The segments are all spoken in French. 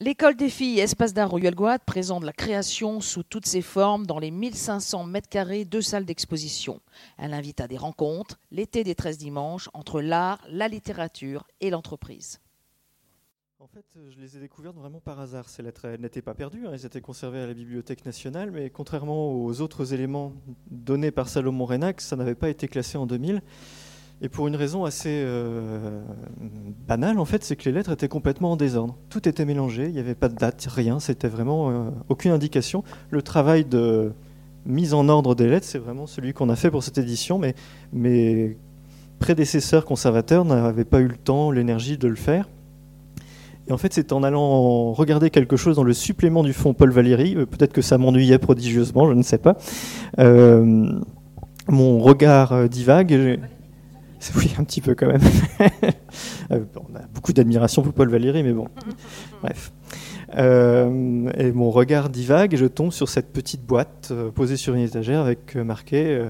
L'école des filles Espace d'art Royal Guad présente la création sous toutes ses formes dans les 1500 mètres carrés de salles d'exposition. Elle invite à des rencontres, l'été des 13 dimanches, entre l'art, la littérature et l'entreprise. En fait, je les ai découvertes vraiment par hasard. Ces lettres n'étaient pas perdues, hein. elles étaient conservées à la Bibliothèque nationale, mais contrairement aux autres éléments donnés par Salomon Renac, ça n'avait pas été classé en 2000. Et pour une raison assez euh, banale, en fait, c'est que les lettres étaient complètement en désordre. Tout était mélangé, il n'y avait pas de date, rien, c'était vraiment euh, aucune indication. Le travail de mise en ordre des lettres, c'est vraiment celui qu'on a fait pour cette édition, mais mes prédécesseurs conservateurs n'avaient pas eu le temps, l'énergie de le faire. Et en fait, c'est en allant regarder quelque chose dans le supplément du fonds Paul Valéry, euh, peut-être que ça m'ennuyait prodigieusement, je ne sais pas, mon regard divague. Oui, un petit peu quand même. Euh, on a beaucoup d'admiration pour Paul Valéry, mais bon. Bref. Euh, et mon regard divague et je tombe sur cette petite boîte euh, posée sur une étagère avec marqué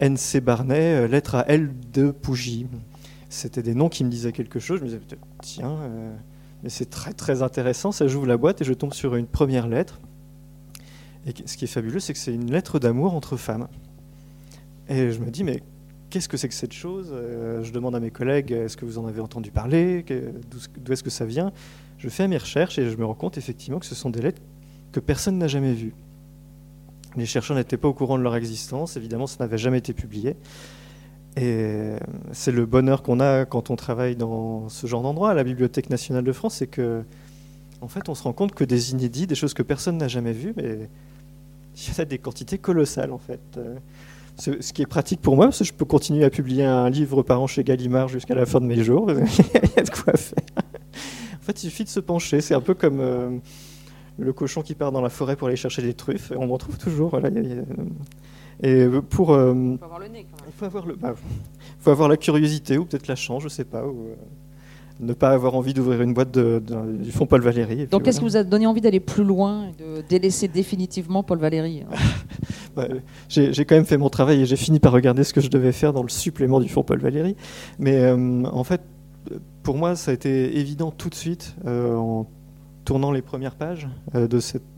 NC Barnet, lettre à L de Pougy. C'était des noms qui me disaient quelque chose. Je me disais, tiens, mais c'est très très intéressant. Ça j'ouvre la boîte et je tombe sur une première lettre. Et ce qui est fabuleux, c'est que c'est une lettre d'amour entre femmes. Et je me dis, mais qu'est-ce que c'est que cette chose? Euh, Je demande à mes collègues, est-ce que vous en avez entendu parler? D'où est-ce que ça vient? Je fais mes recherches et je me rends compte effectivement que ce sont des lettres que personne n'a jamais vues. Les chercheurs n'étaient pas au courant de leur existence, évidemment ça n'avait jamais été publié. Et c'est le bonheur qu'on a quand on travaille dans ce genre d'endroit, à la Bibliothèque nationale de France, c'est que, fait, on se rend compte que des inédits, des choses que personne n'a jamais vues, mais il y a des quantités colossales, en fait ce qui est pratique pour moi, parce que je peux continuer à publier un livre par an chez Gallimard jusqu'à la fin de mes jours. Il y a de quoi faire. En fait, il suffit de se pencher. C'est un peu comme euh, le cochon qui part dans la forêt pour aller chercher des truffes. On en trouve toujours. Voilà, Et pour, euh, il faut avoir le nez. Quand même. Il faut avoir, le, bah, faut avoir la curiosité ou peut-être la chance, je sais pas. Ou, euh, ne pas avoir envie d'ouvrir une boîte de, du fond Paul Valéry. Donc, qu'est-ce qui vous a donné envie d'aller plus loin, de délaisser définitivement Paul Valéry bah, J'ai quand même fait mon travail et j'ai fini par regarder ce que je devais faire dans le supplément du fond Paul Valéry. Mais euh, en fait, pour moi, ça a été évident tout de suite, euh, en tournant les premières pages euh,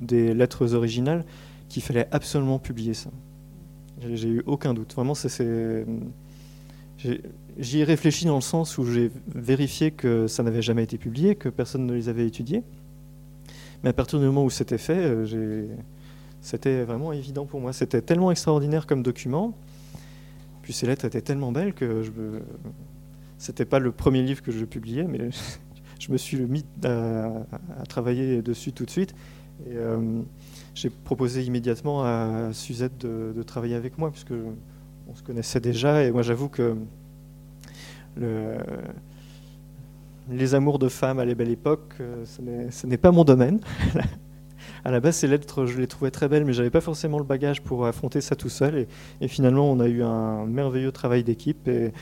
des lettres originales, qu'il fallait absolument publier ça. J'ai eu aucun doute. Vraiment, J'y ai réfléchi dans le sens où j'ai vérifié que ça n'avait jamais été publié, que personne ne les avait étudiés. Mais à partir du moment où c'était fait, euh, c'était vraiment évident pour moi. C'était tellement extraordinaire comme document. Puis ces lettres étaient tellement belles que je c'était pas le premier livre que je publiais, mais je me suis mis à, travailler dessus tout de suite. Et euh, j'ai proposé immédiatement à Suzette de, travailler avec moi, puisque on se connaissait déjà. Et moi, j'avoue que le, les amours de femmes à la belle époque, euh, ce n'est pas mon domaine. à la base, ces lettres, je les trouvais très belles, mais j'avais pas forcément le bagage pour affronter ça tout seul. Et, finalement, on a eu un merveilleux travail d'équipe et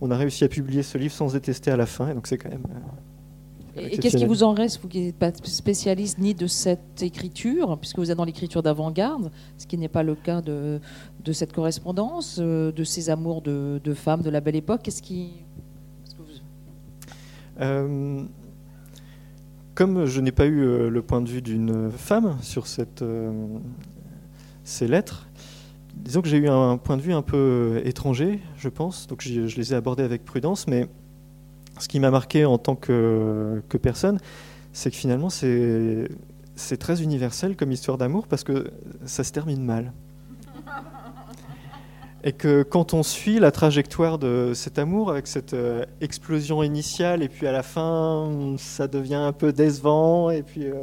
on a réussi à publier ce livre sans détester à la fin. Et donc, c'est quand même. Euh, et qu'est-ce qui vous en reste, vous qui n'êtes pas spécialiste ni de cette écriture, puisque vous êtes dans l'écriture d'avant-garde, ce qui n'est pas le cas de, de cette correspondance, euh, de ces amours de, de femmes de la belle époque? Qu'est-ce qui euh, comme je n'ai pas eu euh, le point de vue d'une femme sur euh, ces lettres, disons que j'ai eu un point de vue un peu étranger, je pense, donc je, les ai abordés avec prudence, mais ce qui m'a marqué en tant que, que personne, c'est que finalement c'est très universel comme histoire d'amour parce que ça se termine mal et que quand on suit la trajectoire de cet amour avec cette euh, explosion initiale et puis à la fin ça devient un peu décevant et puis euh,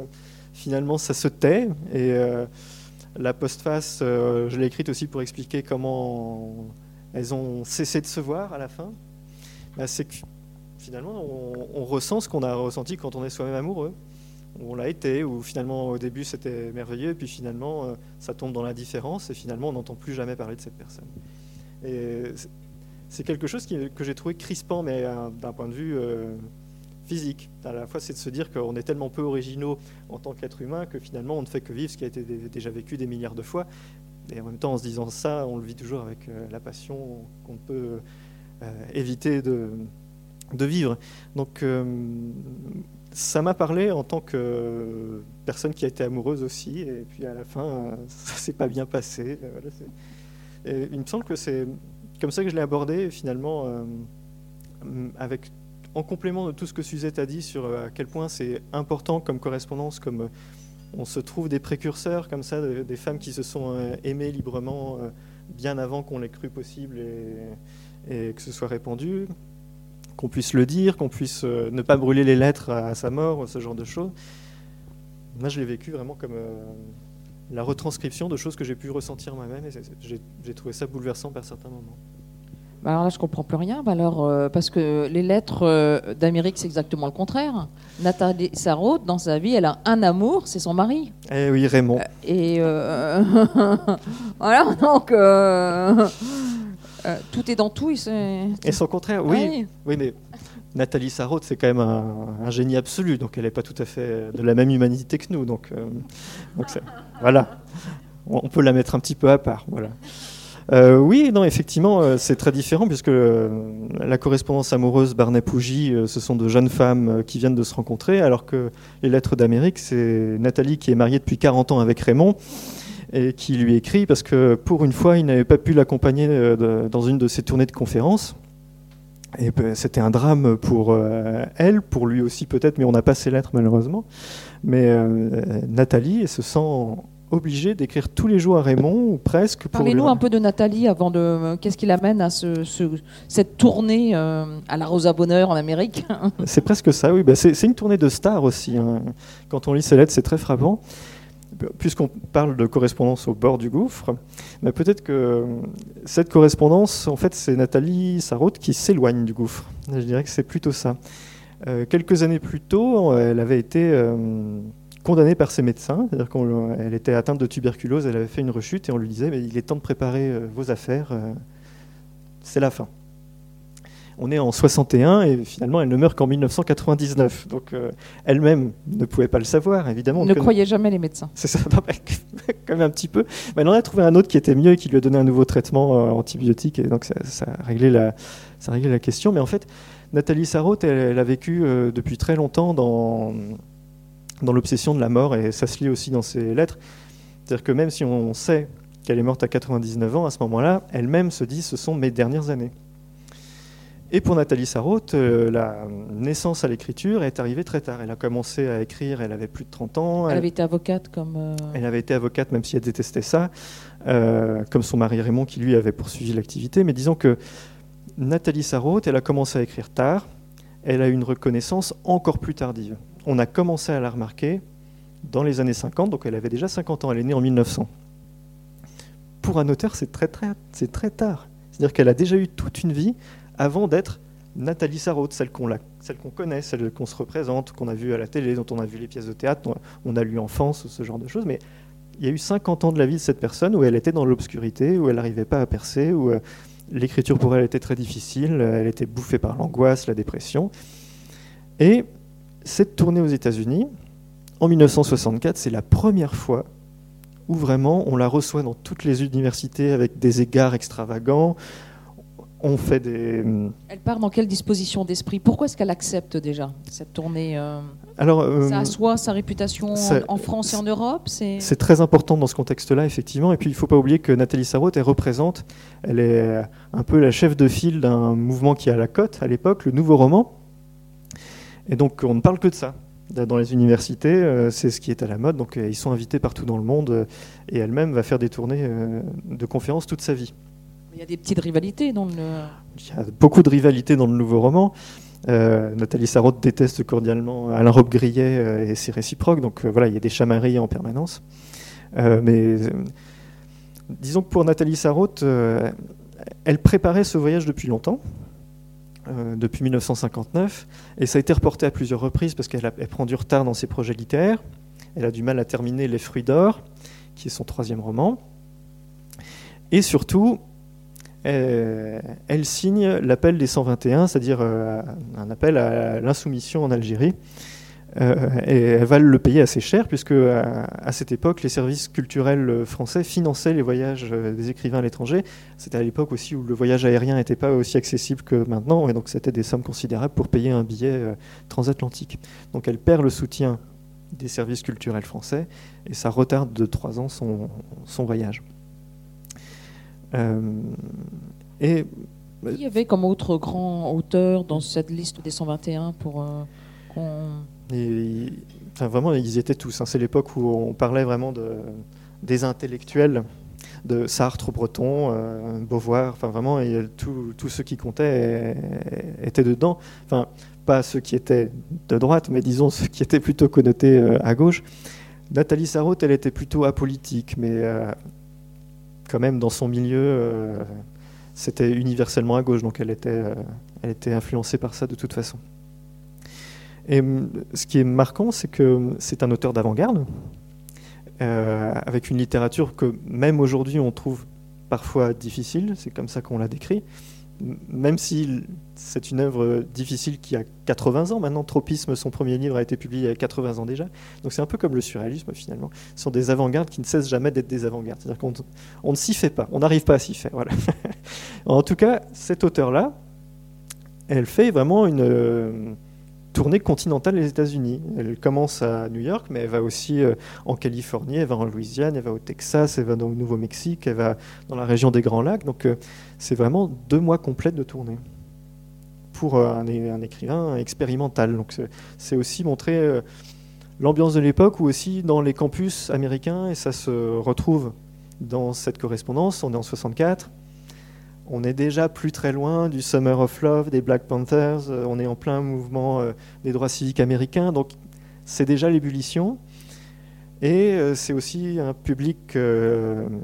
finalement ça se tait. Et euh, la postface je l'ai écrite aussi pour expliquer comment elles ont cessé de se voir à la fin. Bah, c'est que finalement on, ressent ce qu'on a ressenti quand on est soi-même amoureux on l'a été, ou finalement au début c'était merveilleux, puis finalement euh, ça tombe dans l'indifférence, et finalement on n'entend plus jamais parler de cette personne. Et c'est quelque chose que j'ai trouvé crispant, mais euh, d'un point de vue euh, physique. À la fois c'est de se dire qu'on est tellement peu originaux en tant qu'être humain que finalement on ne fait que vivre ce qui a été déjà vécu des milliards de fois. Et en même temps en se disant ça, on le vit toujours avec la passion qu'on ne peut éviter de, de vivre. Donc ça m'a parlé en tant que personne qui a été amoureuse aussi, et puis à la fin, ça s'est pas bien passé. il me semble que c'est comme ça que je l'ai abordé, finalement, avec en complément de tout ce que Suzette a dit sur euh, à quel point c'est important comme correspondance, comme euh, on se trouve des précurseurs comme ça, des femmes qui se sont euh, aimées librement bien avant qu'on l'ait cru possible et, que ce soit répandu, qu'on puisse le dire, qu'on puisse ne pas brûler les lettres à, sa mort, ce genre de choses. Moi, je l'ai vécu vraiment comme la retranscription de choses que j'ai pu ressentir moi-même et j'ai trouvé ça bouleversant par certains moments. Bah, alors là, je comprends plus rien. Bah, alors, euh, parce que les lettres euh, d'Amérique, c'est exactement le contraire. Nathalie Sarraute, dans sa vie, elle a un amour, c'est son mari. Eh oui, Raymond. Euh, et voilà, donc tout est dans tout. Et, et son contraire, oui. oui. mais Nathalie Sarraute, c'est quand même un, génie absolu, donc elle n'est pas tout à fait de la même humanité que nous. Donc, donc voilà, on peut la mettre un petit peu à part. Voilà. Euh, oui, non, effectivement, euh, c'est très différent puisque euh, la correspondance amoureuse Barnet-Pougy, ce sont de jeunes femmes qui viennent de se rencontrer, alors que les lettres d'Amérique, c'est Nathalie qui est mariée depuis 40 ans avec Raymond et qui lui écrit parce que pour une fois, il n'avait pas pu l'accompagner dans une de ses tournées de conférences. Et ben, c'était un drame pour elle, pour lui aussi peut-être, mais on n'a pas ses lettres malheureusement. Mais Nathalie se sent obligé d'écrire tous les jours à Raymond, ou presque. Parlez-nous un peu de Nathalie avant de. Qu'est-ce qui l'amène à ce, cette tournée euh, à la Rosa Bonheur en Amérique? C'est presque ça, oui. Bah, c'est une tournée de stars aussi. Hein. Quand on lit ses lettres, c'est très frappant. Puisqu'on parle de correspondance au bord du gouffre, bah, peut-être que cette correspondance, en fait, c'est Nathalie Sarraute qui s'éloigne du gouffre. Je dirais que c'est plutôt ça. Euh, quelques années plus tôt, elle avait été. Euh, condamnée par ses médecins, c'est-à-dire qu'elle était atteinte de tuberculose, elle avait fait une rechute et on lui disait mais il est temps de préparer euh, vos affaires, c'est la fin. On est en 61 et finalement elle ne meurt qu'en 1999. Donc euh, elle-même ne pouvait pas le savoir, évidemment. Ne croyait jamais les médecins. C'est ça, quand même un petit peu. Mais elle en a trouvé un autre qui était mieux et qui lui a donné un nouveau traitement antibiotique et donc ça, ça, a réglé la, ça a réglé la question. Mais en fait, Nathalie Sarraute, elle a vécu depuis très longtemps dans dans l'obsession de la mort, et ça se lit aussi dans ses lettres. C'est-à-dire que même si on sait qu'elle est morte à 99 ans, à ce moment-là, elle-même se dit ce sont mes dernières années. Et pour Nathalie Sarraute, euh, la naissance à l'écriture est arrivée très tard. Elle a commencé à écrire, elle avait plus de 30 ans. Elle, avait été avocate comme... Euh, elle avait été avocate même si elle détestait ça, euh, comme son mari Raymond qui lui avait poursuivi l'activité. Mais disons que Nathalie Sarraute, elle a commencé à écrire tard, elle a eu une reconnaissance encore plus tardive on a commencé à la remarquer dans les années 50, donc elle avait déjà 50 ans, elle est née en 1900. Pour un auteur, c'est très, très, c'est très tard. C'est-à-dire qu'elle a déjà eu toute une vie avant d'être Nathalie Sarraute, celle qu'on, connaît, celle qu'on se représente, qu'on a vue à la télé, dont on a vu les pièces de théâtre, on a lu enfance, ce genre de choses. Mais il y a eu 50 ans de la vie de cette personne où elle était dans l'obscurité, où elle n'arrivait pas à percer, où euh, l'écriture pour elle était très difficile, elle était bouffée par l'angoisse, la dépression. Et cette tournée aux États-Unis, en 1964, c'est la première fois où vraiment on la reçoit dans toutes les universités avec des égards extravagants. On fait des. Elle part dans quelle disposition d'esprit? Pourquoi est-ce qu'elle accepte déjà cette tournée euh, Alors, euh, Ça assoit sa réputation en, France et en Europe C'est très important dans ce contexte-là, effectivement. Et puis il ne faut pas oublier que Nathalie Sarraute, elle représente, elle est un peu la chef de file d'un mouvement qui est à la cote à l'époque, le Nouveau Roman et donc on ne parle que de ça. Dans les universités, euh, c'est ce qui est à la mode. Donc euh, ils sont invités partout dans le monde euh, et elle-même va faire des tournées de conférences toute sa vie. Il y a des petites rivalités dans le. Il y a beaucoup de rivalités dans le nouveau roman. Nathalie Sarraute déteste cordialement Alain Robbe-Grillet et c'est réciproque. Donc voilà, il y a des chamailleries en permanence. mais disons que pour Nathalie Sarraute, elle préparait ce voyage depuis longtemps. Euh, depuis 1959, et ça a été reporté à plusieurs reprises parce qu'elle prend du retard dans ses projets littéraires. Elle a du mal à terminer Les Fruits d'Or, qui est son troisième roman. Et surtout, euh, elle, signe l'appel des 121, c'est-à-dire euh, un appel à l'insoumission en Algérie, et elle va le payer assez cher, puisque à, cette époque, les services culturels français finançaient les voyages des écrivains à l'étranger. C'était à l'époque aussi où le voyage aérien n'était pas aussi accessible que maintenant, et donc c'était des sommes considérables pour payer un billet transatlantique. Donc elle perd le soutien des services culturels français, et ça retarde de trois ans son voyage. Et il y avait comme autre grand auteur dans cette liste des 121 pour euh, enfin, Vraiment, ils étaient tous. Hein. C'est l'époque où on parlait vraiment de, des intellectuels, de Sartre, Breton, euh, Beauvoir. Enfin, vraiment, tous ceux qui comptaient étaient dedans. Enfin, pas ceux qui étaient de droite, mais disons ceux qui étaient plutôt connotés euh, à gauche. Nathalie Sarraute, elle était plutôt apolitique, mais quand même dans son milieu c'était universellement à gauche, donc elle était, euh, elle était influencée par ça de toute façon. Et hum, ce qui est marquant, c'est que c'est un auteur d'avant-garde, euh, avec une littérature que même aujourd'hui on trouve parfois difficile, c'est comme ça qu'on l'a décrit, même si c'est une œuvre difficile qui a 80 ans, maintenant Tropisme, son premier livre, a été publié il y a 80 ans déjà. Donc c'est un peu comme le surréalisme finalement. Ce sont des avant-gardes qui ne cessent jamais d'être des avant-gardes. C'est-à-dire qu'on on ne s'y fait pas, on n'arrive pas à s'y faire. Voilà. en tout cas, cet auteur-là, elle fait vraiment une, tournée continentale des États-Unis. Elle commence à New York, mais elle va aussi euh, en Californie, elle va en Louisiane, elle va au Texas, elle va dans le Nouveau-Mexique, elle va dans la région des Grands Lacs. Donc euh, c'est vraiment deux mois complets de tournée pour euh, un, écrivain expérimental. Donc c'est aussi montrer l'ambiance de l'époque ou aussi dans les campus américains, et ça se retrouve dans cette correspondance. On est en 64 on est déjà plus très loin du Summer of Love, des Black Panthers, euh, on est en plein mouvement euh, des droits civiques américains, donc c'est déjà l'ébullition. Et euh, c'est aussi un public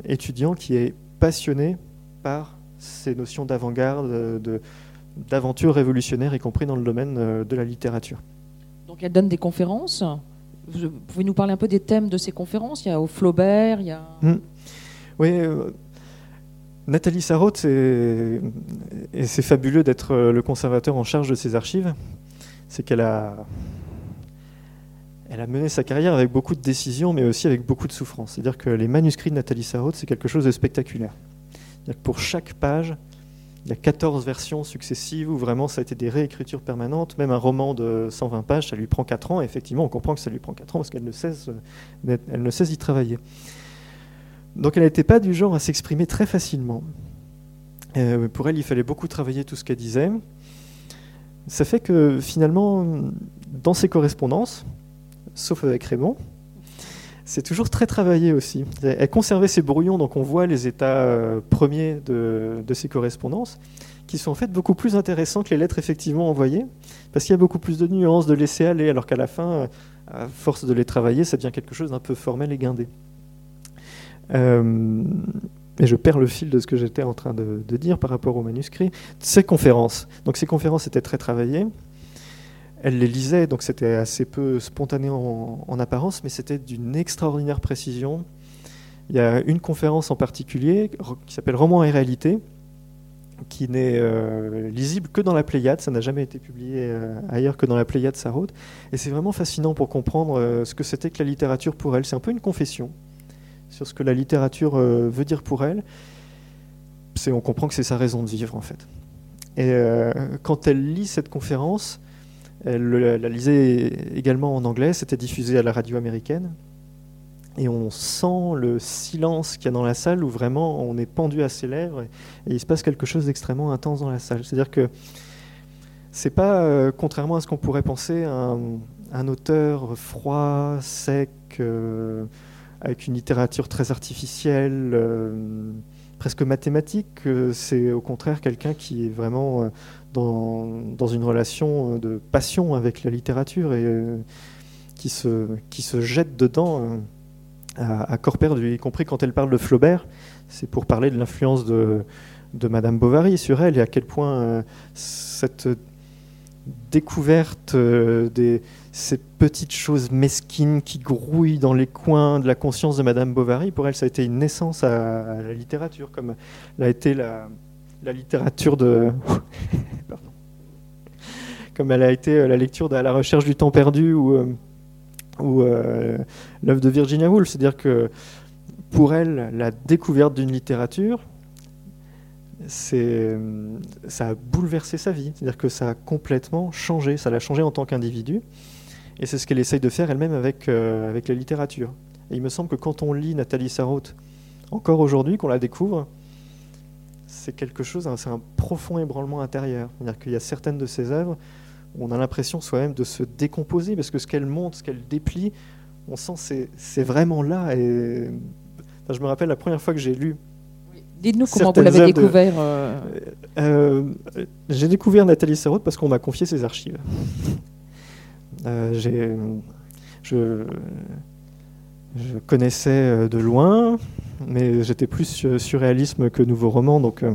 étudiant qui est passionné par ces notions d'avant-garde, d'aventure révolutionnaire, y compris dans le domaine de la littérature. Donc elle donne des conférences. Vous pouvez nous parler un peu des thèmes de ces conférences? Il y a au Flaubert, il y a... Hum. Oui, Nathalie Sarraute, et c'est fabuleux d'être le conservateur en charge de ses archives, c'est qu'elle a, elle a mené sa carrière avec beaucoup de décisions, mais aussi avec beaucoup de souffrance. C'est-à-dire que les manuscrits de Nathalie Sarraute, c'est quelque chose de spectaculaire. pour chaque page, il y a 14 versions successives où vraiment ça a été des réécritures permanentes. Même un roman de 120 pages, ça lui prend 4 ans. Et effectivement, on comprend que ça lui prend 4 ans parce qu'elle ne cesse, elle ne cesse d'y travailler. Donc elle n'était pas du genre à s'exprimer très facilement. Euh, pour elle, il fallait beaucoup travailler tout ce qu'elle disait. Ça fait que finalement, dans ses correspondances, sauf avec Raymond, c'est toujours très travaillé aussi. Elle conservait ses brouillons, donc on voit les états euh, premiers de, de, ses correspondances, qui sont en fait beaucoup plus intéressants que les lettres effectivement envoyées, parce qu'il y a beaucoup plus de nuances, de laisser aller, alors qu'à la fin, à force de les travailler, ça devient quelque chose d'un peu formel et guindé. Euh, et je perds le fil de ce que j'étais en train de, dire par rapport au manuscrit. Ces conférences. Donc ces conférences étaient très travaillées. Elle les lisait, donc c'était assez peu spontané en, apparence, mais c'était d'une extraordinaire précision. Il y a une conférence en particulier qui s'appelle Roman et réalité, qui n'est euh, lisible que dans la Pléiade. Ça n'a jamais été publié euh, ailleurs que dans la Pléiade Sarraute. Et c'est vraiment fascinant pour comprendre ce que c'était que la littérature pour elle. C'est un peu une confession sur ce que la littérature euh, veut dire pour elle, c'est on comprend que c'est sa raison de vivre en fait. Et euh, quand elle lit cette conférence, elle la lisait également en anglais, c'était diffusé à la radio américaine, et on sent le silence qu'il y a dans la salle où vraiment on est pendu à ses lèvres et, il se passe quelque chose d'extrêmement intense dans la salle. C'est-à-dire que c'est pas, euh, contrairement à ce qu'on pourrait penser, un, un, auteur froid, sec avec une littérature très artificielle, euh, presque mathématique. C'est au contraire quelqu'un qui est vraiment euh, dans, une relation de passion avec la littérature et euh, qui, se, qui se jette dedans à, corps perdu, y compris quand elle parle de Flaubert. C'est pour parler de l'influence de, de Madame Bovary sur elle et à quel point cette découverte des ces petites choses mesquines qui grouillent dans les coins de la conscience de Madame Bovary, pour elle, ça a été une naissance à, la littérature, comme l'a été la, littérature de. comme elle a été la lecture de la recherche du temps perdu ou, ou l'œuvre de Virginia Woolf. C'est-à-dire que pour elle, la découverte d'une littérature, ça a bouleversé sa vie. C'est-à-dire que ça a complètement changé. Ça l'a changé en tant qu'individu. Et c'est ce qu'elle essaye de faire elle-même avec, avec la littérature. Et il me semble que quand on lit Nathalie Sarraute, encore aujourd'hui, qu'on la découvre, c'est quelque chose, hein, c'est un profond ébranlement intérieur. C'est-à-dire qu'il y a certaines de ses œuvres où on a l'impression soi-même de se décomposer, parce que ce qu'elle montre, ce qu'elle déplie, on sent c'est, c'est vraiment là. Et je me rappelle la première fois que j'ai lu. Dites-nous comment vous l'avez découvert. Euh. Euh, j'ai découvert Nathalie Sarraute parce qu'on m'a confié ses archives. Euh, j'ai, je, je connaissais euh, de loin, mais j'étais plus surréalisme que nouveau roman. Donc, euh,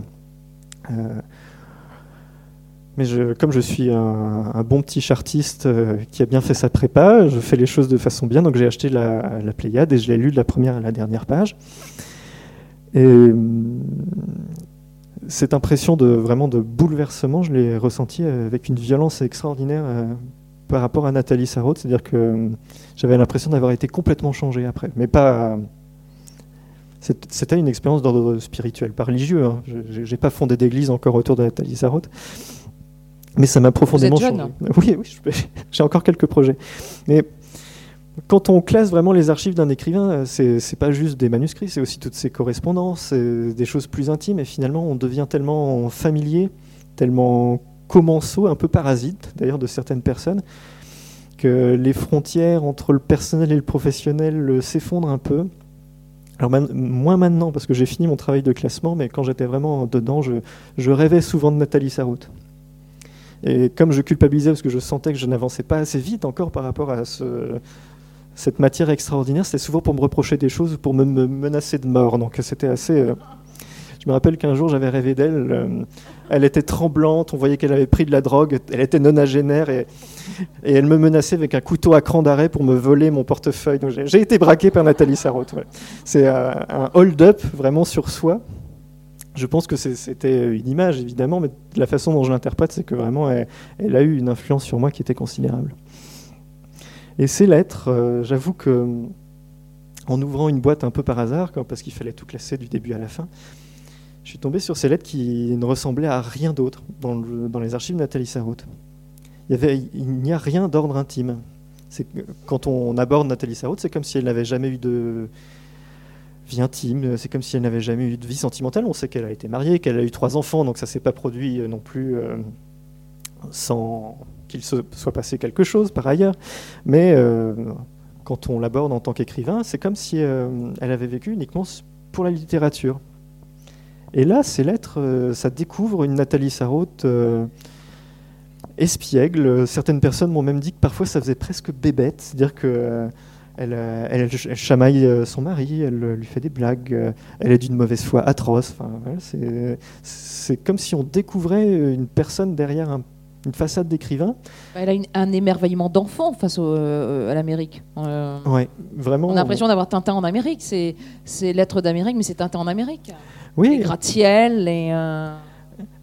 euh, mais je, comme je suis un, bon petit chartiste qui a bien fait sa prépa, je fais les choses de façon bien. Donc j'ai acheté la, Pléiade et je l'ai lu de la première à la dernière page. Et cette impression de vraiment de bouleversement, je l'ai ressentie avec une violence extraordinaire par rapport à Nathalie Sarraute, c'est-à-dire que euh, j'avais l'impression d'avoir été complètement changé après, mais pas. C'était une expérience d'ordre spirituel, pas religieux. Hein. Je n'ai pas fondé d'église encore autour de Nathalie Sarraute, mais ça m'a profondément changé. Oui, oui, j'ai encore quelques projets. Mais quand on classe vraiment les archives d'un écrivain, euh, c'est pas juste des manuscrits, c'est aussi toutes ses correspondances, des choses plus intimes, et finalement on devient tellement familier, tellement commensaux, un peu parasites d'ailleurs de certaines personnes, que les frontières entre le personnel et le professionnel s'effondrent un peu. Alors moins maintenant parce que j'ai fini mon travail de classement, mais quand j'étais vraiment dedans, je, rêvais souvent de Nathalie Sarraute. Et comme je culpabilisais parce que je sentais que je n'avançais pas assez vite encore par rapport à cette matière extraordinaire, c'était souvent pour me reprocher des choses, pour me, menacer de mort. Donc c'était assez... Euh, je me rappelle qu'un jour, j'avais rêvé d'elle. Euh, elle était tremblante, on voyait qu'elle avait pris de la drogue, elle était nonagénaire et, et elle me menaçait avec un couteau à cran d'arrêt pour me voler mon portefeuille. J'ai été braqué par Nathalie Sarraute. C'est euh, un hold-up vraiment sur soi. Je pense que c'était une image, évidemment, mais la façon dont je l'interprète, c'est que vraiment, elle, a eu une influence sur moi qui était considérable. Et ces lettres, euh, j'avoue que en ouvrant une boîte un peu par hasard, parce qu'il fallait tout classer du début à la fin, je suis tombé sur ces lettres qui ne ressemblaient à rien d'autre dans, les archives de Nathalie Sarraute. Il n'y a rien d'ordre intime. Quand on aborde Nathalie Sarraute, c'est comme si elle n'avait jamais eu de vie intime, c'est comme si elle n'avait jamais eu de vie sentimentale. On sait qu'elle a été mariée, qu'elle a eu trois enfants, donc ça ne s'est pas produit euh, non plus euh, sans qu'il se soit passé quelque chose par ailleurs. Mais euh, quand on l'aborde en tant qu'écrivain, c'est comme si elle avait vécu uniquement pour la littérature. Et là, ces lettres, euh, ça découvre une Nathalie Sarraute euh, espiègle. Certaines personnes m'ont même dit que parfois ça faisait presque bébête, c'est-à-dire que euh, elle, chamaille son mari, elle lui fait des blagues, elle est d'une mauvaise foi atroce. c'est comme si on découvrait une personne derrière une façade d'écrivain. Elle a un émerveillement d'enfant face à l'Amérique. ouais, vraiment. On a l'impression d'avoir Tintin en Amérique. C'est Lettres d'Amérique, mais c'est Tintin en Amérique oui. les gratte-ciel. Et, euh,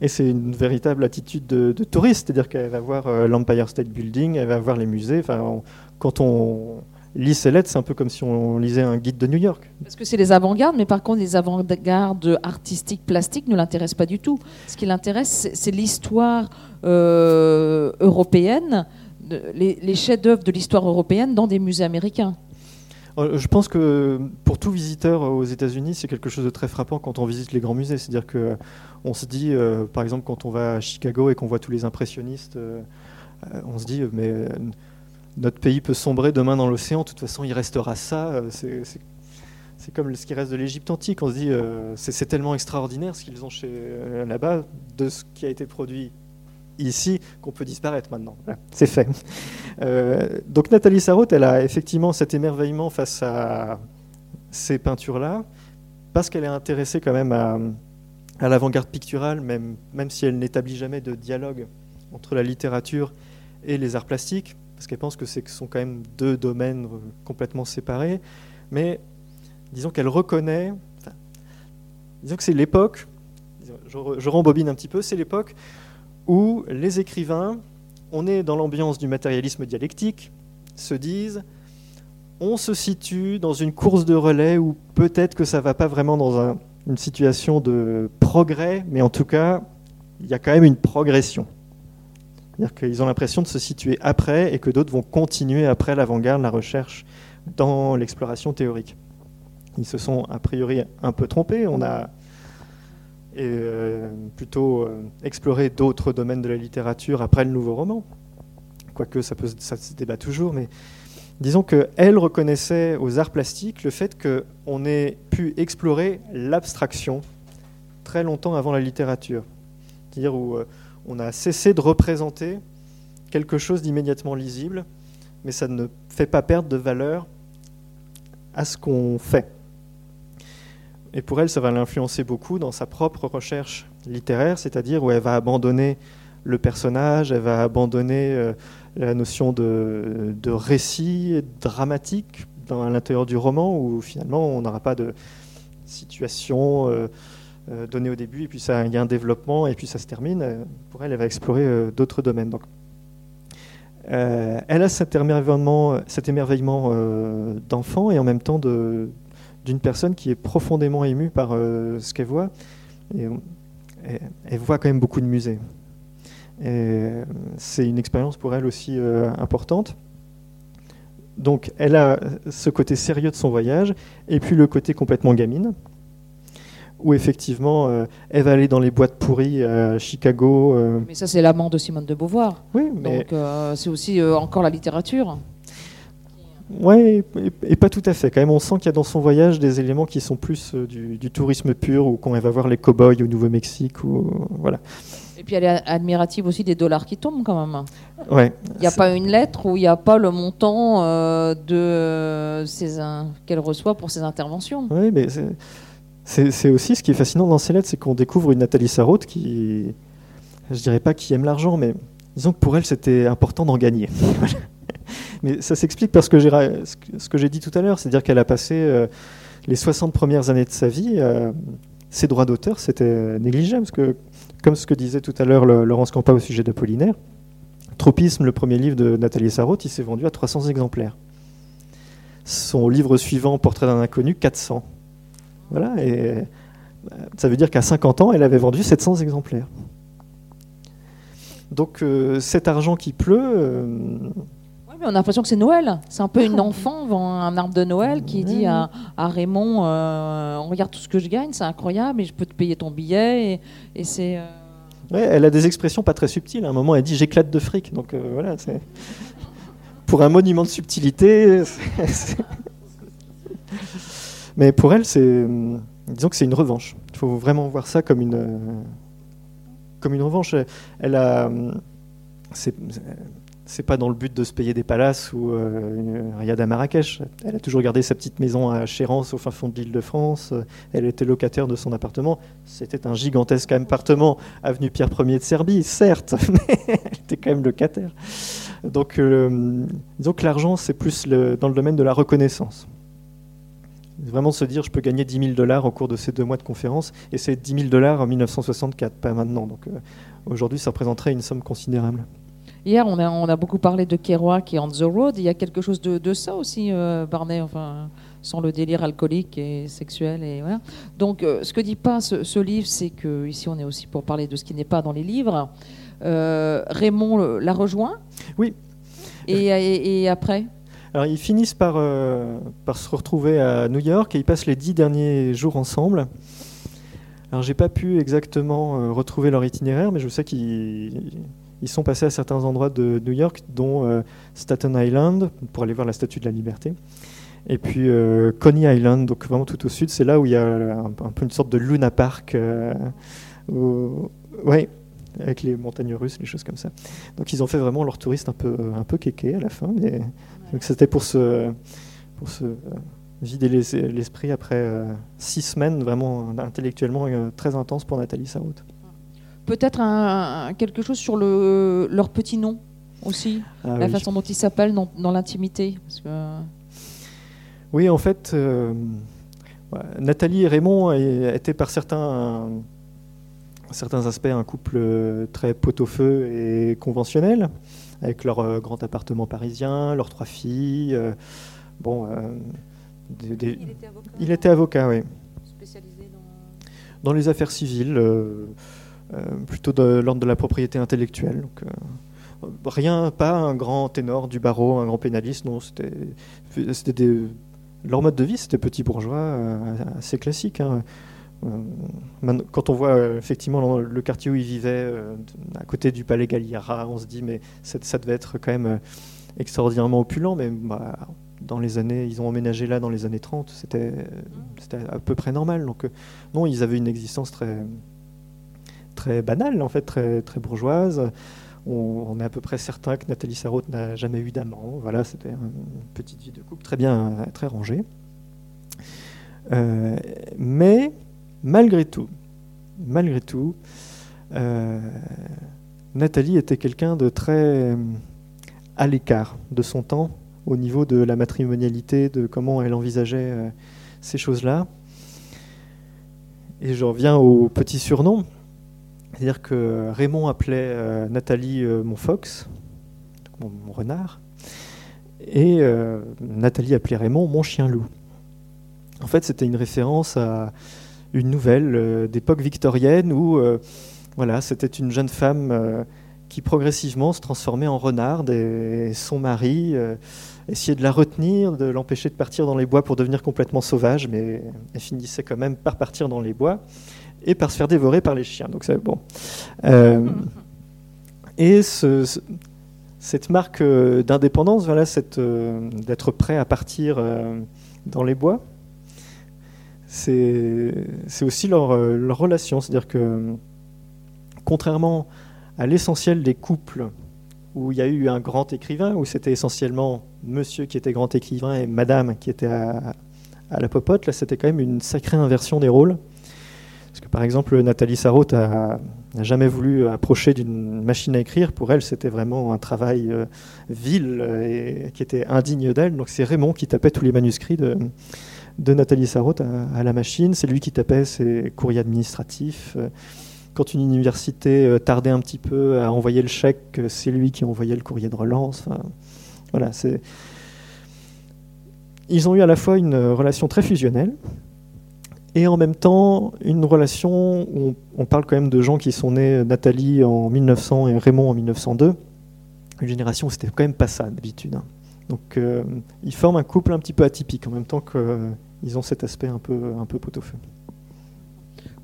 et c'est une véritable attitude de, touriste, c'est-à-dire qu'elle va voir euh, l'Empire State Building, elle va voir les musées. Enfin, quand on ces lettres, c'est un peu comme si on lisait un guide de New York. Parce que c'est les avant-gardes, mais par contre, les avant-gardes artistiques, plastiques ne l'intéressent pas du tout. Ce qui l'intéresse, c'est l'histoire euh, européenne, les, les chefs-d'œuvre de l'histoire européenne dans des musées américains. Euh, je pense que pour tout visiteur aux États-Unis, c'est quelque chose de très frappant quand on visite les grands musées. C'est-à-dire que on se dit, euh, par exemple, quand on va à Chicago et qu'on voit tous les impressionnistes, euh, on se dit, mais notre pays peut sombrer demain dans l'océan. De toute façon, il restera ça. C'est comme ce qui reste de l'Égypte antique. On se dit, c'est tellement extraordinaire ce qu'ils ont là-bas de ce qui a été produit ici qu'on peut disparaître maintenant. c'est fait. Euh, donc Nathalie Sarraute, elle a effectivement cet émerveillement face à ces peintures-là, parce qu'elle est intéressée quand même à, l'avant-garde picturale, même, même si elle n'établit jamais de dialogue entre la littérature et les arts plastiques, parce qu'elle pense que ce sont quand même deux domaines complètement séparés, mais disons qu'elle reconnaît, disons que c'est l'époque, je, rembobine un petit peu, c'est l'époque où les écrivains on est dans l'ambiance du matérialisme dialectique, se disent on se situe dans une course de relais où peut-être que ça va pas vraiment dans une situation de progrès, mais en tout cas, il y a quand même une progression. C'est-à-dire qu'ils ont l'impression de se situer après et que d'autres vont continuer après l'avant-garde, la recherche dans l'exploration théorique. Ils se sont a priori un peu trompés. On a euh, plutôt euh, exploré d'autres domaines de la littérature après le nouveau roman. Quoique ça, peut, se débat toujours, mais disons qu'elle reconnaissait aux arts plastiques le fait qu'on ait pu explorer l'abstraction très longtemps avant la littérature. C'est-à-dire où euh, on a cessé de représenter quelque chose d'immédiatement lisible, mais ça ne fait pas perdre de valeur à ce qu'on fait. Et pour elle, ça va l'influencer beaucoup dans sa propre recherche littéraire, c'est-à-dire où elle va abandonner le personnage, elle va abandonner euh, la notion de, récit dramatique dans l'intérieur du roman, où finalement on n'aura pas de situation euh, euh, donnée au début, et puis ça, il y a un développement, et puis ça se termine. Pour elle, elle va explorer d'autres domaines. Donc, elle a cet émerveillement, d'enfant et en même temps d'une personne qui est profondément émue par euh, ce qu'elle voit. Et, elle voit quand même beaucoup de musées. c'est une expérience pour elle aussi euh, importante. Donc elle a ce côté sérieux de son voyage, et puis le côté complètement gamine, où effectivement euh, elle va aller dans les boîtes pourries à Chicago. Mais ça c'est l'amant de Simone de Beauvoir. Oui, mais... Donc c'est aussi encore la littérature. Oui, et, pas tout à fait. Quand même, on sent qu'il y a dans son voyage des éléments qui sont plus euh, du, tourisme pur, ou quand elle va voir les cow-boys au Nouveau-Mexique, ou voilà. Et puis elle est admirative aussi des dollars qui tombent quand même. Ouais. Il n'y a pas une lettre où il n'y a pas le montant euh, de ses qu'elle reçoit pour ses interventions. Oui, mais c'est aussi ce qui est fascinant dans ces lettres, c'est qu'on découvre une Nathalie Sarraute qui, je dirais pas qui aime l'argent, mais disons que pour elle c'était important d'en gagner. Mais ça s'explique que ce que j'ai dit tout à l'heure, c'est-à-dire qu'elle a passé euh, les 60 premières années de sa vie, euh, ses droits d'auteur, c'était négligeable. Parce que, comme ce que disait tout à l'heure Laurence Campa au sujet d'Apollinaire, Tropisme, le premier livre de Nathalie Sarraute, il s'est vendu à 300 exemplaires. Son livre suivant, Portrait d'un inconnu, 400. Voilà, et euh, ça veut dire qu'à 50 ans, elle avait vendu 700 exemplaires. Donc cet argent qui pleut, on a l'impression que c'est Noël. C'est un peu une enfant devant un arbre de Noël qui dit à, Raymond euh, Regarde tout ce que je gagne, c'est incroyable, et je peux te payer ton billet. Et, c'est. Euh, elle a des expressions pas très subtiles. À un moment, elle dit J'éclate de fric. Donc euh, voilà, c'est. Pour un monument de subtilité. Mais pour elle, c'est. Disons que c'est une revanche. Il faut vraiment voir ça comme une. Comme une revanche. Elle a. C'est pas dans le but de se payer des palaces ou euh, Riyad à Marrakech. Elle a toujours gardé sa petite maison à Chérence, au fin fond de l'île de France. Elle était locataire de son appartement. C'était un gigantesque appartement, avenue Pierre Ier de Serbie, certes, mais elle était quand même locataire. Donc, euh, disons que l'argent, c'est plus dans le domaine de la reconnaissance. Vraiment se dire, je peux gagner 10 000 dollars au cours de ces deux mois de conférence, et c'est 10 000 dollars en 1964, pas maintenant. Donc, euh, aujourd'hui, ça représenterait une somme considérable. Hier, on a, on a beaucoup parlé de Kerouac et On the Road. Il y a quelque chose de, de ça aussi, euh, Barnet, enfin, sans le délire alcoolique et sexuel. Et voilà. Donc, euh, ce que dit pas ce, livre, c'est que ici, on est aussi pour parler de ce qui n'est pas dans les livres. Euh, Raymond la rejoint? Oui. Et, et, après? Alors ils finissent par, par se retrouver à New York et ils passent les dix derniers jours ensemble. Alors j'ai pas pu exactement retrouver leur itinéraire, mais je sais qu'ils ils sont passés à certains endroits de New York, dont euh, Staten Island, pour aller voir la Statue de la Liberté. Et puis euh, Coney Island, donc vraiment tout au sud, c'est là où il y a un, peu une sorte de Luna Park. Euh, ouais, avec les montagnes russes, les choses comme ça. Donc ils ont fait vraiment leur touriste un peu, un peu kéké à la fin. Mais, donc c'était pour se, pour se vider l'esprit après six semaines vraiment intellectuellement très intenses pour Nathalie Sarraute. Peut-être quelque chose sur le, leur petit nom aussi, ah la façon dont ils s'appellent dans, l'intimité. Oui, en fait, euh, Nathalie et Raymond étaient par certains certains aspects un couple très pot-au-feu et conventionnel, avec leur grand appartement parisien, leurs trois filles. bon, il était avocat. Il était avocat, oui. Spécialisé dans... dans les affaires civiles, plutôt de l'ordre de la propriété intellectuelle. Donc, rien, pas un grand ténor du barreau, un grand pénaliste, non, c'était, leur mode de vie, c'était petit bourgeois, euh, assez classique. Hein. Euh, quand on voit euh, effectivement le quartier où ils vivaient, à côté du palais Galliera, on se dit mais ça devait être quand même extraordinairement opulent, mais bah, dans les années, ils ont emménagé là dans les années 30, c'était, à peu près normal. Donc non, ils avaient une existence très, banale en fait, très, bourgeoise. On, est à peu près certain que Nathalie Sarraute n'a jamais eu d'amant. Voilà, c'était une petite vie de couple très bien, très rangée. Euh, mais malgré tout, malgré tout, euh, Nathalie était quelqu'un de très euh, à l'écart de son temps au niveau de la matrimonialité, de comment elle envisageait ces choses-là. Et je reviens au petit surnom. C'est-à-dire que Raymond appelait euh, Nathalie euh, mon fox, mon, renard, et euh, Nathalie appelait Raymond mon chien loup. En fait, c'était une référence à une nouvelle d'époque victorienne où voilà, c'était une jeune femme qui progressivement se transformait en renard et son mari essayait de la retenir, de l'empêcher de partir dans les bois pour devenir complètement sauvage, mais elle finissait quand même par partir dans les bois et par se faire dévorer par les chiens. Donc c'est bon. Euh, et cette marque euh, d'indépendance, voilà, euh, d'être prêt à partir dans les bois, c'est aussi leur, leur relation. C'est-à-dire que, contrairement à l'essentiel des couples où il y a eu un grand écrivain, où c'était essentiellement monsieur qui était grand écrivain et madame qui était à, à la popote, là c'était quand même une sacrée inversion des rôles. Parce que par exemple, Nathalie Sarraute n'a jamais voulu approcher d'une machine à écrire. Pour elle, c'était vraiment un travail euh, vil et qui était indigne d'elle. Donc c'est Raymond qui tapait tous les manuscrits de, Nathalie Sarraute à, la machine. C'est lui qui tapait ses courriers administratifs. Quand une université euh, tardait un petit peu à envoyer le chèque, c'est lui qui envoyait le courrier de relance. voilà, c'est. Ils ont eu à la fois une relation très fusionnelle, et en même temps une relation où on, parle quand même de gens qui sont nés Nathalie en 1900 et Raymond en 1902, une génération où c'était quand même pas ça d'habitude. Donc euh, ils forment un couple un petit peu atypique en même temps qu'ils ont cet aspect un peu, un peu pot-au-feu.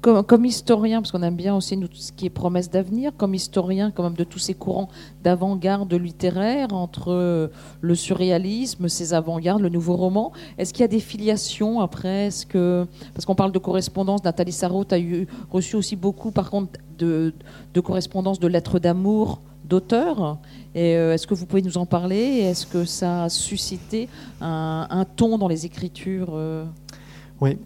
Comme, historien, parce qu'on aime bien aussi tout ce qui est promesse d'avenir, comme historien quand même de tous ces courants d'avant-garde littéraire, entre euh, le surréalisme, ces avant-gardes, le nouveau roman, est-ce qu'il y a des filiations après? Parce qu'on parle de correspondance, Nathalie Sarraute a eu, reçu aussi beaucoup par contre de, de correspondance de lettres d'amour d'auteurs. Euh, est-ce que vous pouvez nous en parler? Est-ce que ça a suscité un, ton dans les écritures euh? Oui.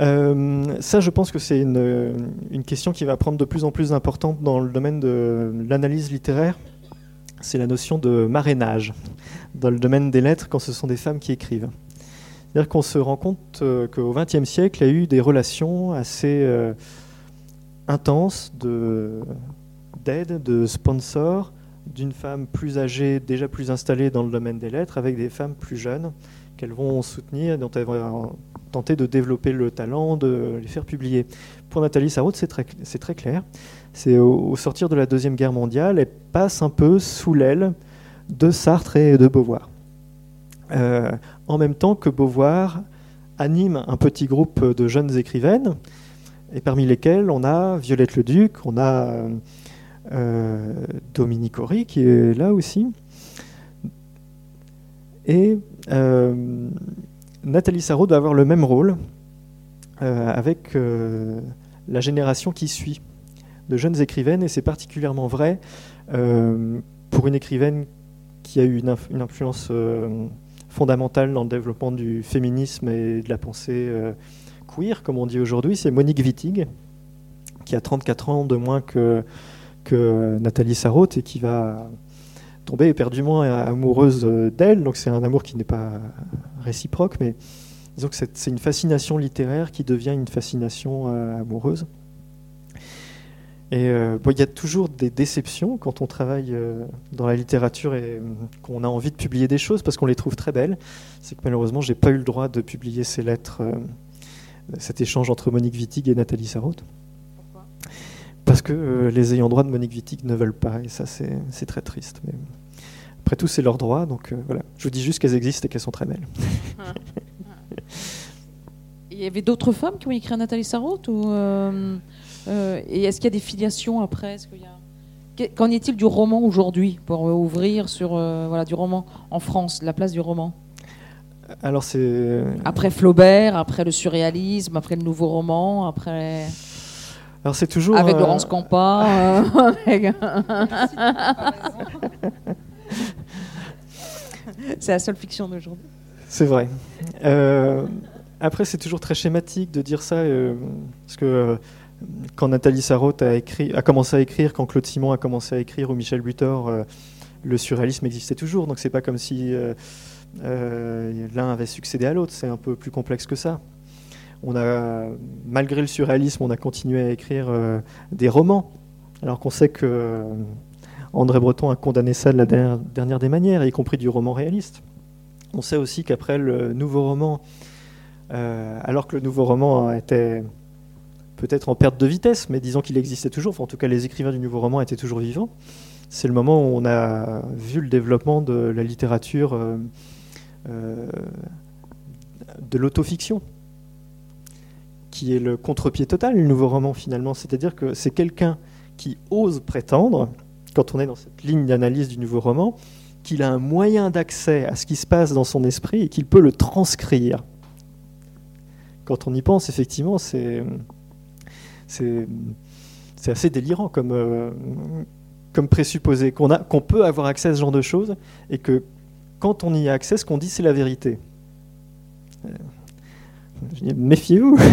Euh, ça, je pense que c'est une, question qui va prendre de plus en plus d'importance dans le domaine de l'analyse littéraire. C'est la notion de marrainage dans le domaine des lettres quand ce sont des femmes qui écrivent. C'est-à-dire qu'on se rend compte qu'au XXe siècle, il y a eu des relations assez intenses d'aide, de, sponsors, d'une femme plus âgée, déjà plus installée dans le domaine des lettres, avec des femmes plus jeunes qu'elles vont soutenir, dont elles vont tenter de développer le talent, de les faire publier. Pour Nathalie Sarraute, c'est très, très, clair. C'est au, sortir de la Deuxième Guerre mondiale, elle passe un peu sous l'aile de Sartre et de Beauvoir. Euh, en même temps que Beauvoir anime un petit groupe de jeunes écrivaines, et parmi lesquelles on a Violette Leduc, on a euh, Dominique Horry qui est là aussi. Et euh, Nathalie Sarraud doit avoir le même rôle euh, avec euh, la génération qui suit de jeunes écrivaines, et c'est particulièrement vrai euh, pour une écrivaine qui a eu une, influence fondamentale dans le développement du féminisme et de la pensée queer, comme on dit aujourd'hui, c'est Monique Wittig, qui a 34 ans de moins que, Nathalie Sarraute et qui va tomber éperdument amoureuse d'elle. Donc c'est un amour qui n'est pas réciproque, mais c'est une fascination littéraire qui devient une fascination euh, amoureuse. Et il y a toujours des déceptions quand on travaille dans la littérature et qu'on a envie de publier des choses parce qu'on les trouve très belles. C'est que malheureusement, j'ai pas eu le droit de publier ces lettres, cet échange entre Monique Wittig et Nathalie Sarraute. Parce que les ayants droit de Monique Wittig ne veulent pas, et ça, c'est très triste. Mais après tout, c'est leur droit, donc voilà. Je vous dis juste qu'elles existent et qu'elles sont très belles. Il y avait d'autres femmes qui ont écrit à Nathalie Sarraute ou euh, euh, Et est-ce qu'il y a des filiations après? Qu'en est-il du roman aujourd'hui pour ouvrir sur euh, voilà, du roman en France, la place du roman? Alors c'est après Flaubert, après le surréalisme, après le nouveau roman, après. Alors c'est toujours avec Laurence Campa. c'est la seule fiction d'aujourd'hui. C'est vrai. Après, c'est toujours très schématique de dire ça, euh, parce que euh, quand Nathalie Sarraute a, écrit, a commencé à écrire, quand Claude Simon a commencé à écrire, ou Michel Butor, euh, le surréalisme existait toujours. Donc c'est pas comme si l'un avait succédé à l'autre. C'est un peu plus complexe que ça. On a, malgré le surréalisme, on a continué à écrire des romans, alors qu'on sait que André Breton a condamné ça de la dernière, des manières, y compris du roman réaliste. On sait aussi qu'après le nouveau roman euh, alors que le nouveau roman était peut-être en perte de vitesse, mais disons qu'il existait toujours, en tout cas les écrivains du nouveau roman étaient toujours vivants. C'est le moment où on a vu le développement de la littérature euh, euh, de l'autofiction, qui est le contre-pied total du nouveau roman finalement. C'est-à-dire que c'est quelqu'un qui ose prétendre, quand on est dans cette ligne d'analyse du nouveau roman, qu'il a un moyen d'accès à ce qui se passe dans son esprit et qu'il peut le transcrire quand on y pense, effectivement, c'est c'est assez délirant comme, euh, comme présupposé, qu'on peut avoir accès à ce genre de choses et que quand on y a accès, ce qu'on dit, c'est la vérité. Euh, méfiez-vous.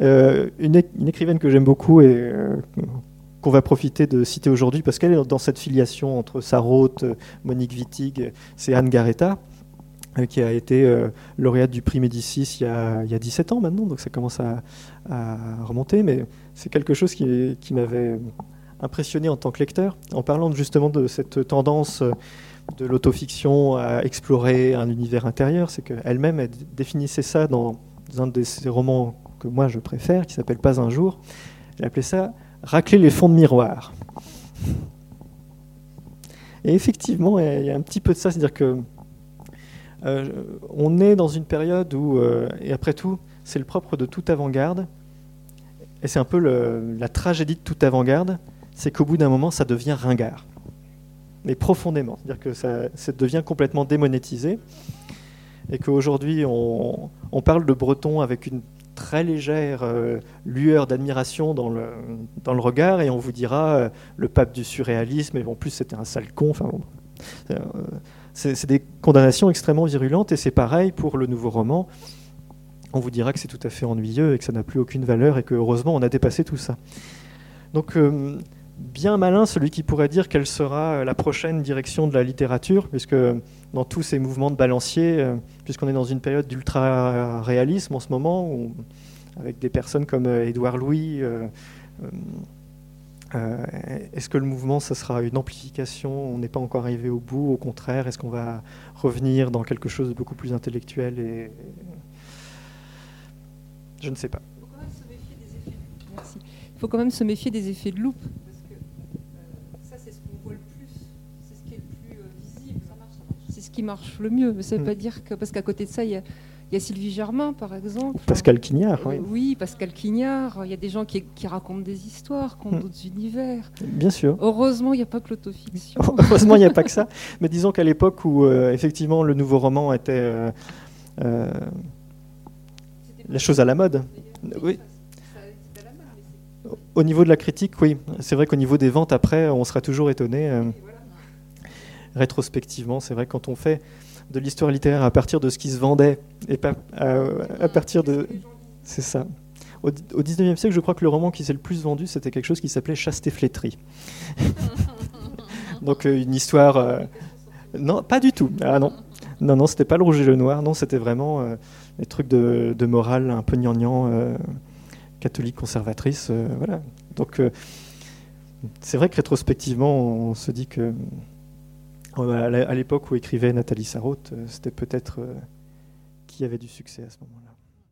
Euh, une, écrivaine que j'aime beaucoup et qu'on va profiter de citer aujourd'hui parce qu'elle est dans cette filiation entre Sarraute, Monique Wittig, c'est Anne Garetta. Euh, qui a été euh, lauréate du prix Médicis il y, a, il y, a, 17 ans maintenant, donc ça commence à, remonter, mais c'est quelque chose qui, qui m'avait impressionné en tant que lecteur, en parlant justement de cette tendance de l'autofiction à explorer un univers intérieur, c'est qu'elle-même définissait ça dans un de ses romans que moi je préfère, qui s'appelle Pas un jour, elle appelait ça Racler les fonds de miroir. Et effectivement, il y a un petit peu de ça, c'est-à-dire que euh, on est dans une période où, euh, et après tout, c'est le propre de toute avant-garde, et c'est un peu la tragédie de toute avant-garde, c'est qu'au bout d'un moment, ça devient ringard. Mais profondément. C'est-à-dire que ça, devient complètement démonétisé. Et qu'aujourd'hui, on, parle de Breton avec une très légère euh, lueur d'admiration dans le, dans le regard, et on vous dira le pape du surréalisme, et en plus c'était un sale con. Enfin, c'est des condamnations extrêmement virulentes et c'est pareil pour le nouveau roman. On vous dira que c'est tout à fait ennuyeux et que ça n'a plus aucune valeur et que heureusement on a dépassé tout ça. Donc euh, bien malin celui qui pourrait dire quelle sera la prochaine direction de la littérature, puisque dans tous ces mouvements de balancier, euh, puisqu'on est dans une période d'ultra-réalisme en ce moment, avec des personnes comme euh, Édouard Louis, euh, est-ce que le mouvement, ça sera une amplification? On n'est pas encore arrivé au bout. Au contraire, est-ce qu'on va revenir dans quelque chose de beaucoup plus intellectuel et... Je ne sais pas. Il faut quand même se méfier des effets de loupe. Ce qui marche le mieux. Mais ça ne veut mm. pas dire que. Parce qu'à côté de ça, il y a il y a Sylvie Germain, par exemple. Pascal Quignard, oui. Oui, Pascal Quignard. Il y a des gens qui, racontent des histoires, qui ont hmm. d'autres univers. Bien sûr. Heureusement, il n'y a pas que l'autofiction. Heureusement, il n'y a pas que ça. Mais disons qu'à l'époque où, euh, effectivement, le nouveau roman était euh, euh, la chose à la mode. Oui. Au niveau de la critique, oui. C'est vrai qu'au niveau des ventes, après, on sera toujours étonné. Rétrospectivement, c'est vrai quand on fait de l'histoire littéraire à partir de ce qui se vendait et pas à, partir de. C'est ça. Au, au 19e siècle, je crois que le roman qui s'est le plus vendu, c'était quelque chose qui s'appelait Chaste et flétrie. Donc euh, une histoire. Euh, non, pas du tout. Ah non. Non, non, c'était pas le rouge et le noir. Non, c'était vraiment euh, des trucs de, morale un peu gnangnan, catholique conservatrice. voilà. Donc, c'est vrai que rétrospectivement, on se dit que à l'époque où écrivait Nathalie Sarraute, c'était peut-être qui avait du succès à ce moment-là.